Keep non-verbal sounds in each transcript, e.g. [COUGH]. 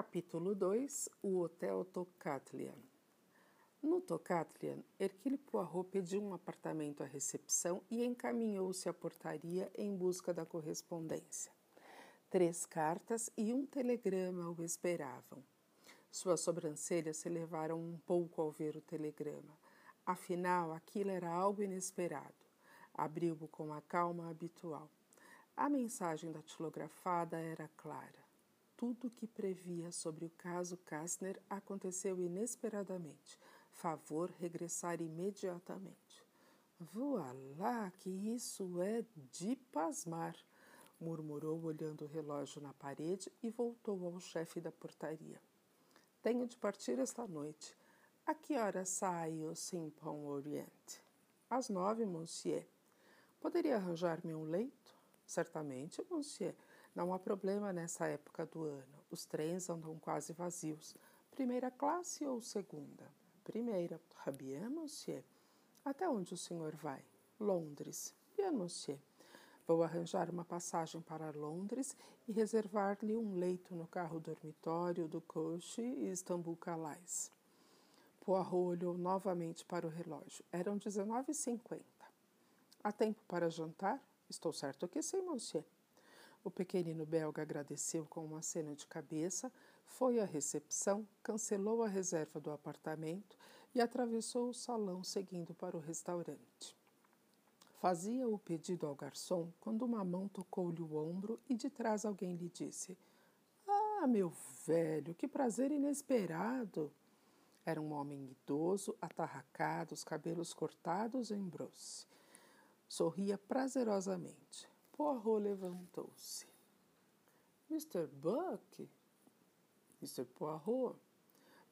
Capítulo 2 O Hotel Tocatlian No Tocatlian, Hercule Poirot pediu um apartamento à recepção e encaminhou-se à portaria em busca da correspondência. Três cartas e um telegrama o esperavam. Suas sobrancelhas se elevaram um pouco ao ver o telegrama. Afinal, aquilo era algo inesperado. Abriu-o com a calma habitual. A mensagem datilografada era clara tudo o que previa sobre o caso Kastner aconteceu inesperadamente. Favor regressar imediatamente. Voilá, que isso é de pasmar, murmurou olhando o relógio na parede e voltou ao chefe da portaria. Tenho de partir esta noite. A que hora sai o Simpão Oriente? Às nove, monsieur. Poderia arranjar-me um leito? Certamente, monsieur. Não há problema nessa época do ano. Os trens andam quase vazios. Primeira classe ou segunda? Primeira. Bien, monsieur. Até onde o senhor vai? Londres. Bien, monsieur. Vou arranjar uma passagem para Londres e reservar-lhe um leito no carro dormitório do Coche Istambul Calais. Poirot olhou novamente para o relógio. Eram 19h50. Há tempo para jantar? Estou certo que sim, monsieur. O pequenino belga agradeceu com uma cena de cabeça, foi à recepção, cancelou a reserva do apartamento e atravessou o salão seguindo para o restaurante. Fazia o pedido ao garçom quando uma mão tocou-lhe o ombro e de trás alguém lhe disse: Ah, meu velho, que prazer inesperado! Era um homem idoso, atarracado, os cabelos cortados em brosse. Sorria prazerosamente. Poirot levantou-se. Mr. Buck? Mr. Poirot?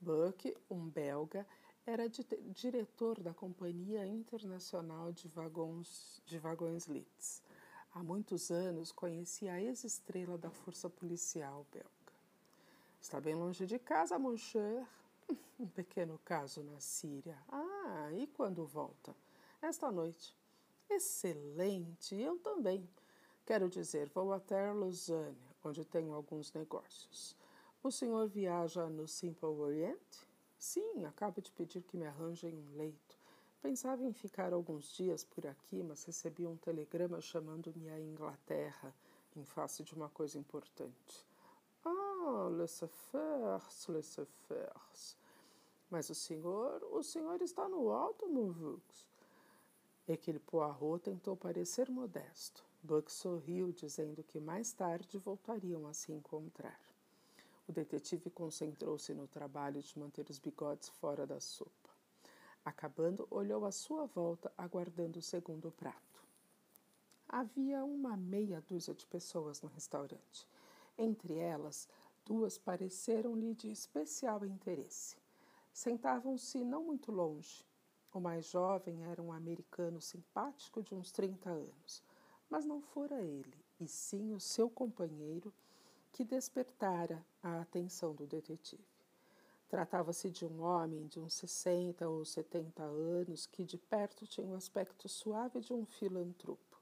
Buck, um belga, era diretor da Companhia Internacional de Vagões, de Vagões Leeds. Há muitos anos conhecia a ex-estrela da Força Policial belga. Está bem longe de casa, mon cher. [LAUGHS] Um pequeno caso na Síria. Ah, e quando volta? Esta noite. Excelente, eu também. Quero dizer, vou até Lausanne, onde tenho alguns negócios. O senhor viaja no Simple Orient? Sim, acabo de pedir que me arranjem um leito. Pensava em ficar alguns dias por aqui, mas recebi um telegrama chamando-me à Inglaterra, em face de uma coisa importante. Ah, laissez-faire, laissez-faire. Mas o senhor, o senhor está no alto, Mouvux. Aquele Poirot tentou parecer modesto. Buck sorriu, dizendo que mais tarde voltariam a se encontrar. O detetive concentrou-se no trabalho de manter os bigodes fora da sopa. Acabando, olhou à sua volta, aguardando o segundo prato. Havia uma meia dúzia de pessoas no restaurante. Entre elas, duas pareceram-lhe de especial interesse. Sentavam-se não muito longe. O mais jovem era um americano simpático de uns 30 anos mas não fora ele, e sim o seu companheiro que despertara a atenção do detetive. Tratava-se de um homem de uns 60 ou 70 anos que de perto tinha o aspecto suave de um filantropo,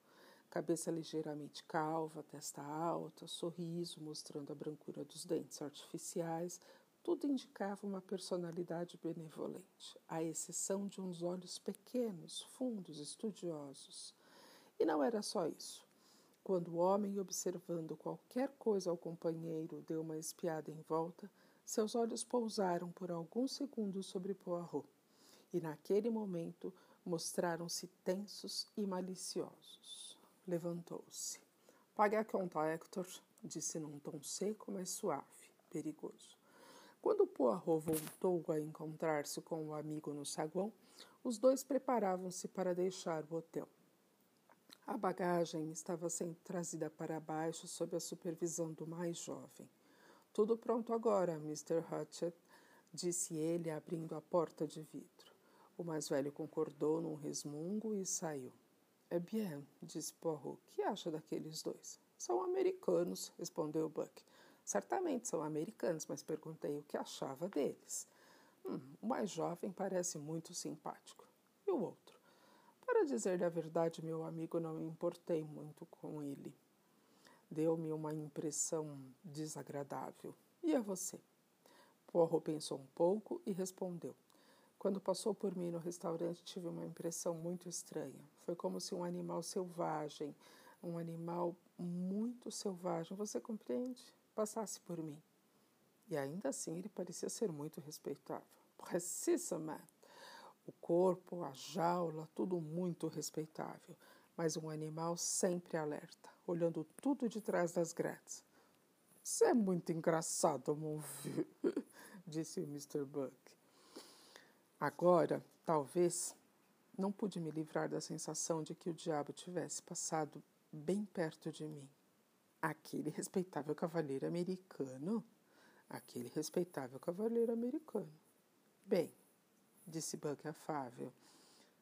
cabeça ligeiramente calva, testa alta, sorriso mostrando a brancura dos dentes artificiais, tudo indicava uma personalidade benevolente, à exceção de uns olhos pequenos, fundos, estudiosos. E não era só isso. Quando o homem, observando qualquer coisa ao companheiro, deu uma espiada em volta, seus olhos pousaram por alguns segundos sobre Poirot, e naquele momento mostraram-se tensos e maliciosos. Levantou-se. Pague a conta, Hector, disse num tom seco, mas suave, perigoso. Quando Poirot voltou a encontrar-se com o amigo no saguão, os dois preparavam-se para deixar o hotel. A bagagem estava sendo trazida para baixo sob a supervisão do mais jovem. Tudo pronto agora, Mr. Hutchett, disse ele, abrindo a porta de vidro. O mais velho concordou num resmungo e saiu. É bien, disse Poirot. Que acha daqueles dois? São americanos, respondeu Buck. Certamente são americanos, mas perguntei o que achava deles. Hum, o mais jovem parece muito simpático. E o outro? Para dizer a verdade, meu amigo, não me importei muito com ele. Deu-me uma impressão desagradável. E a você? Poirot pensou um pouco e respondeu. Quando passou por mim no restaurante, tive uma impressão muito estranha. Foi como se um animal selvagem, um animal muito selvagem, você compreende? Passasse por mim. E ainda assim ele parecia ser muito respeitável. Precisamente. O corpo, a jaula, tudo muito respeitável, mas um animal sempre alerta, olhando tudo de trás das grades. Você é muito engraçado, mon vieux, [LAUGHS] disse o Mr. Buck. Agora, talvez, não pude me livrar da sensação de que o diabo tivesse passado bem perto de mim. Aquele respeitável cavaleiro americano? Aquele respeitável cavaleiro americano. Bem, disse Buck afável,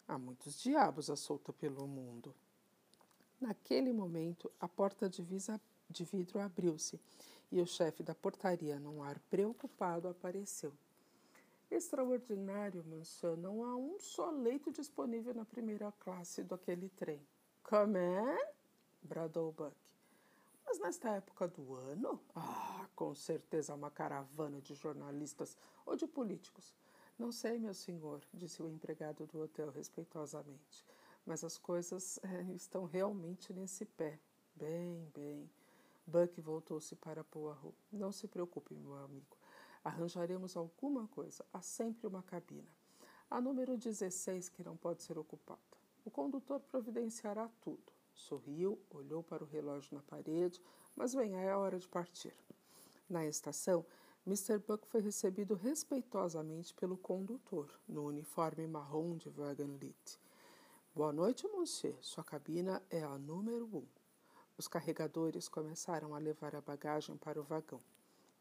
há muitos diabos à solta pelo mundo. Naquele momento, a porta de, visa, de vidro abriu-se e o chefe da portaria, num ar preocupado, apareceu. Extraordinário, monsieur. Não há um só leito disponível na primeira classe daquele trem. Come on? bradou Buck. Mas nesta época do ano? Ah, com certeza uma caravana de jornalistas ou de políticos. Não sei, meu senhor, disse o empregado do hotel respeitosamente, mas as coisas é, [LAUGHS] estão realmente nesse pé. Bem, bem. Buck voltou-se para Poirot. Não se preocupe, meu amigo. Arranjaremos alguma coisa. Há sempre uma cabina. A número 16 que não pode ser ocupada. O condutor providenciará tudo. Sorriu, olhou para o relógio na parede, mas venha, é a hora de partir. Na estação, Mr. Buck foi recebido respeitosamente pelo condutor, no uniforme marrom de Wagonlit. Boa noite, monsieur. Sua cabina é a número 1. Um. Os carregadores começaram a levar a bagagem para o vagão.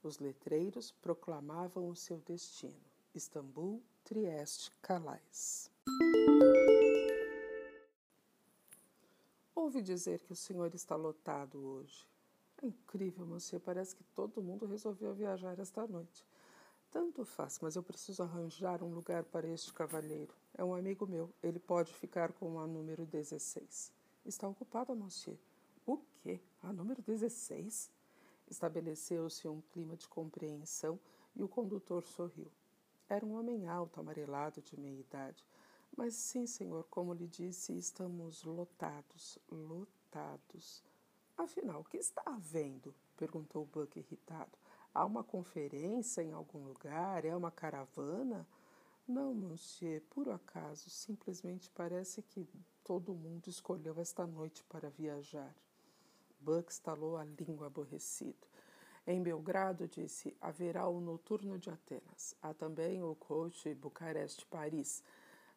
Os letreiros proclamavam o seu destino: Istambul, Trieste, Calais. Ouvi dizer que o senhor está lotado hoje. Incrível, monsieur. Parece que todo mundo resolveu viajar esta noite. Tanto faz, mas eu preciso arranjar um lugar para este cavalheiro. É um amigo meu. Ele pode ficar com a número 16. Está ocupada, monsieur. O quê? A número 16? Estabeleceu-se um clima de compreensão e o condutor sorriu. Era um homem alto, amarelado, de meia idade. Mas sim, senhor, como lhe disse, estamos lotados, lotados. Afinal, o que está havendo? perguntou Buck irritado. Há uma conferência em algum lugar? É uma caravana? Não, monsieur, por acaso, simplesmente parece que todo mundo escolheu esta noite para viajar. Buck estalou a língua aborrecido. Em Belgrado, disse, haverá o noturno de Atenas. Há também o coach Bucareste-Paris.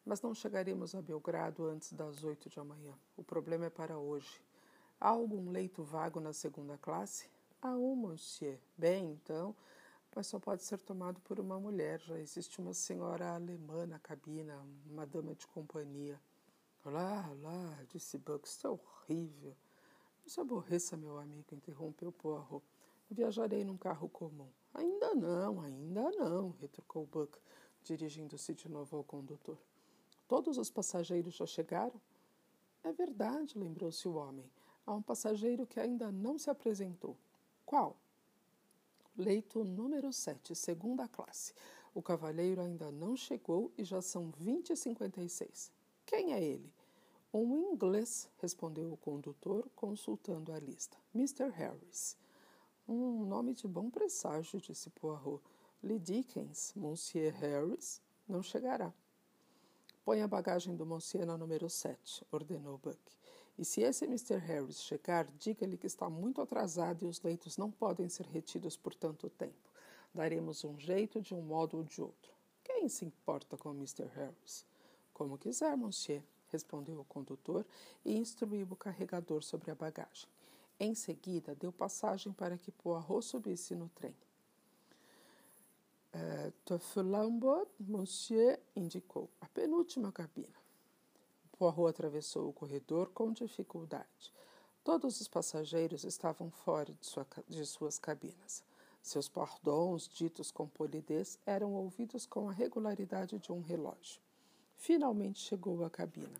Mas não chegaremos a Belgrado antes das oito de amanhã. O problema é para hoje. Há algum leito vago na segunda classe? Há um, monsieur. Bem, então, mas só pode ser tomado por uma mulher. Já existe uma senhora alemã na cabina, uma dama de companhia. Lá, lá, disse Buck, isso é horrível. Não se aborreça, meu amigo, interrompeu Poirot. Viajarei num carro comum. Ainda não, ainda não, retrucou Buck, dirigindo-se de novo ao condutor. Todos os passageiros já chegaram? É verdade, lembrou-se o homem. Há um passageiro que ainda não se apresentou. Qual? Leito número 7, segunda classe. O cavalheiro ainda não chegou e já são 20 e 56. Quem é ele? Um inglês, respondeu o condutor, consultando a lista. Mr. Harris. Um nome de bom presságio, disse Poirot. Lee Dickens, Monsieur Harris, não chegará. Põe a bagagem do Monsieur na número 7, ordenou Buck. E se esse Mr. Harris chegar, diga-lhe que está muito atrasado e os leitos não podem ser retidos por tanto tempo. Daremos um jeito de um modo ou de outro. Quem se importa com Mr. Harris? Como quiser, Monsieur respondeu o condutor e instruiu o carregador sobre a bagagem. Em seguida, deu passagem para que Poirot subisse no trem. Tofflambot, monsieur, indicou a penúltima cabina. Poirot atravessou o corredor com dificuldade. Todos os passageiros estavam fora de, sua, de suas cabinas. Seus pardons, ditos com polidez, eram ouvidos com a regularidade de um relógio. Finalmente chegou à cabina.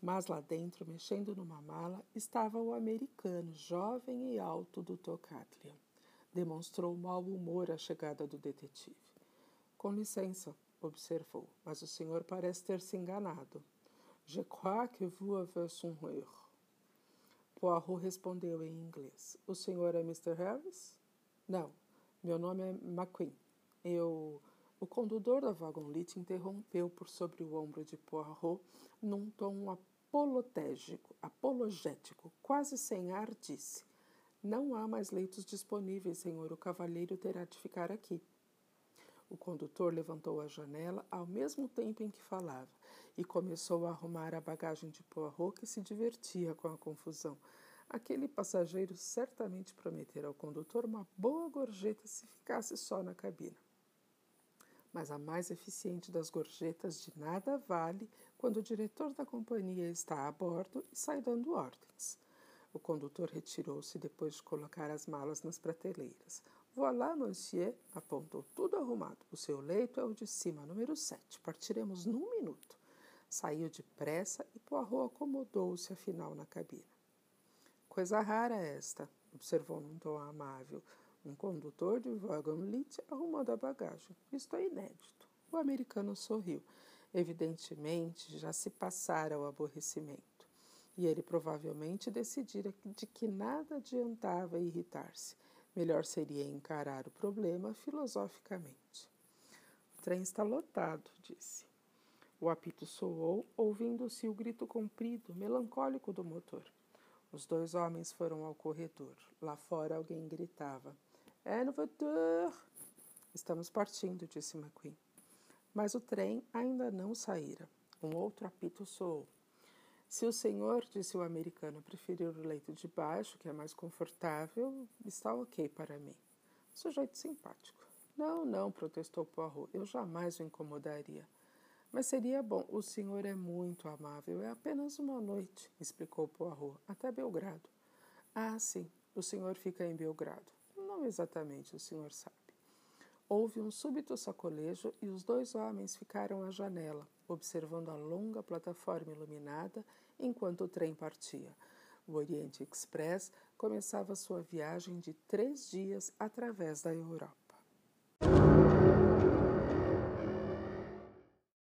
Mas lá dentro, mexendo numa mala, estava o americano, jovem e alto, Dr. Catlin. Demonstrou mau humor à chegada do detetive. Com licença, observou, mas o senhor parece ter se enganado. Je crois que vous avez son erro. Poirot respondeu em inglês. O senhor é Mr. Harris? Não, meu nome é McQueen. Eu. O condutor da vagonlite interrompeu por sobre o ombro de Poirot num tom apolotégico, apologético, quase sem ar, disse: Não há mais leitos disponíveis, senhor. O cavalheiro terá de ficar aqui. O condutor levantou a janela ao mesmo tempo em que falava e começou a arrumar a bagagem de Poirot, que se divertia com a confusão. Aquele passageiro certamente prometera ao condutor uma boa gorjeta se ficasse só na cabina. Mas a mais eficiente das gorjetas de nada vale quando o diretor da companhia está a bordo e sai dando ordens. O condutor retirou-se depois de colocar as malas nas prateleiras. Voilà, monsieur, apontou tudo arrumado. O seu leito é o de cima, número 7. Partiremos num minuto. Saiu depressa e Poirot acomodou-se afinal na cabina. Coisa rara esta, observou num tom amável. Um condutor de wagon-lit arrumando a bagagem. Isto é inédito. O americano sorriu. Evidentemente, já se passara o aborrecimento. E ele provavelmente decidira de que nada adiantava irritar-se. Melhor seria encarar o problema filosoficamente. O trem está lotado, disse. O apito soou, ouvindo-se o grito comprido, melancólico do motor. Os dois homens foram ao corredor. Lá fora alguém gritava. En voiture! Estamos partindo, disse McQueen. Mas o trem ainda não saíra. Um outro apito soou. Se o senhor, disse o americano, preferir o leito de baixo, que é mais confortável, está ok para mim. Sujeito simpático. Não, não, protestou Poirot. Eu jamais o incomodaria. Mas seria bom. O senhor é muito amável. É apenas uma noite, explicou Poirot. Até Belgrado. Ah, sim. O senhor fica em Belgrado. Não exatamente, o senhor sabe. Houve um súbito sacolejo e os dois homens ficaram à janela, observando a longa plataforma iluminada enquanto o trem partia. O Oriente Express começava sua viagem de três dias através da Europa.